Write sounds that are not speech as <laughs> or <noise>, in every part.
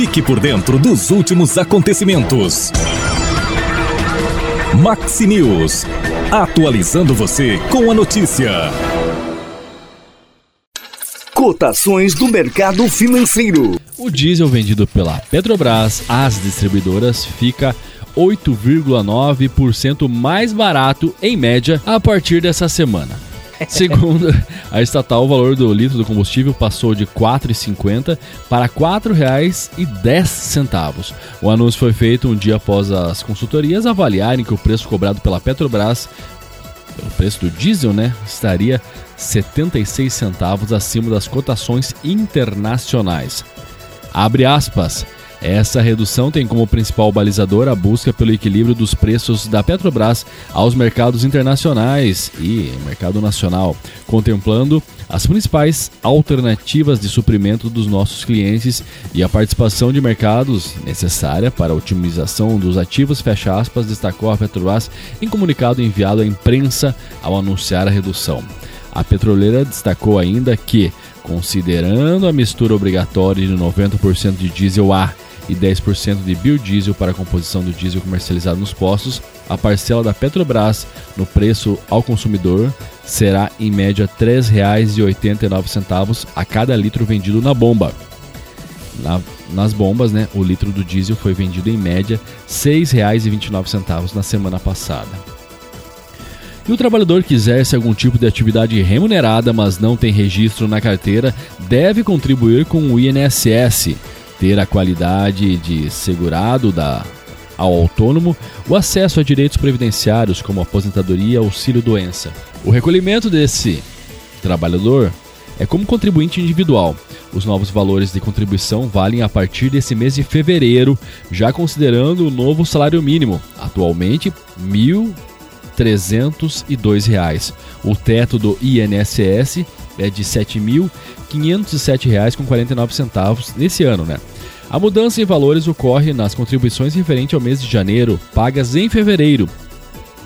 Fique por dentro dos últimos acontecimentos. Maxi News. Atualizando você com a notícia. Cotações do mercado financeiro. O diesel vendido pela Petrobras às distribuidoras fica 8,9% mais barato em média a partir dessa semana. <laughs> Segundo a estatal, o valor do litro do combustível passou de R$ 4,50 para R$ 4,10. O anúncio foi feito um dia após as consultorias avaliarem que o preço cobrado pela Petrobras, pelo preço do diesel, né, estaria 76 centavos acima das cotações internacionais. Abre aspas. Essa redução tem como principal balizador a busca pelo equilíbrio dos preços da Petrobras aos mercados internacionais e mercado nacional, contemplando as principais alternativas de suprimento dos nossos clientes e a participação de mercados necessária para a otimização dos ativos, fecha aspas, destacou a Petrobras em comunicado enviado à imprensa ao anunciar a redução. A petroleira destacou ainda que, considerando a mistura obrigatória de 90% de diesel A e 10% de biodiesel para a composição do diesel comercializado nos postos, a parcela da Petrobras no preço ao consumidor será em média R$ 3,89 a cada litro vendido na bomba. Na, nas bombas, né, o litro do diesel foi vendido em média R$ 6,29 na semana passada. E o trabalhador que exerce algum tipo de atividade remunerada, mas não tem registro na carteira, deve contribuir com o INSS ter a qualidade de segurado da, ao autônomo o acesso a direitos previdenciários como aposentadoria e auxílio-doença. O recolhimento desse trabalhador é como contribuinte individual. Os novos valores de contribuição valem a partir desse mês de fevereiro, já considerando o novo salário mínimo, atualmente R$ 1.302. O teto do INSS é de R$ 7.507,49 nesse ano, né? A mudança em valores ocorre nas contribuições referentes ao mês de janeiro, pagas em fevereiro.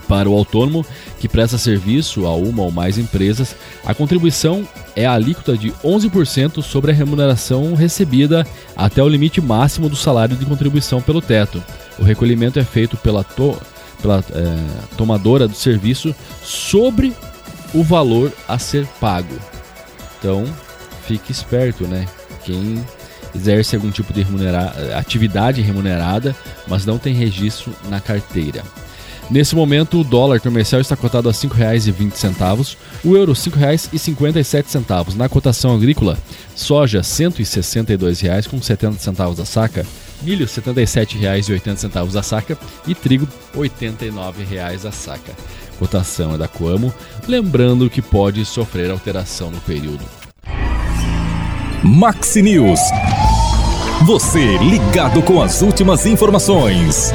Para o autônomo que presta serviço a uma ou mais empresas, a contribuição é a alíquota de 11% sobre a remuneração recebida até o limite máximo do salário de contribuição pelo teto. O recolhimento é feito pela, to, pela é, tomadora do serviço sobre o valor a ser pago. Então, fique esperto, né? Quem exerce algum tipo de remunera atividade remunerada, mas não tem registro na carteira. Nesse momento, o dólar comercial está cotado a R$ 5,20, o euro R$ 5,57. Na cotação agrícola, soja R$ 162,70 a saca, milho R$ 77,80 a saca e trigo R$ 89,00 a saca. Cotação é da Coamo, lembrando que pode sofrer alteração no período. Maxi News. Você ligado com as últimas informações.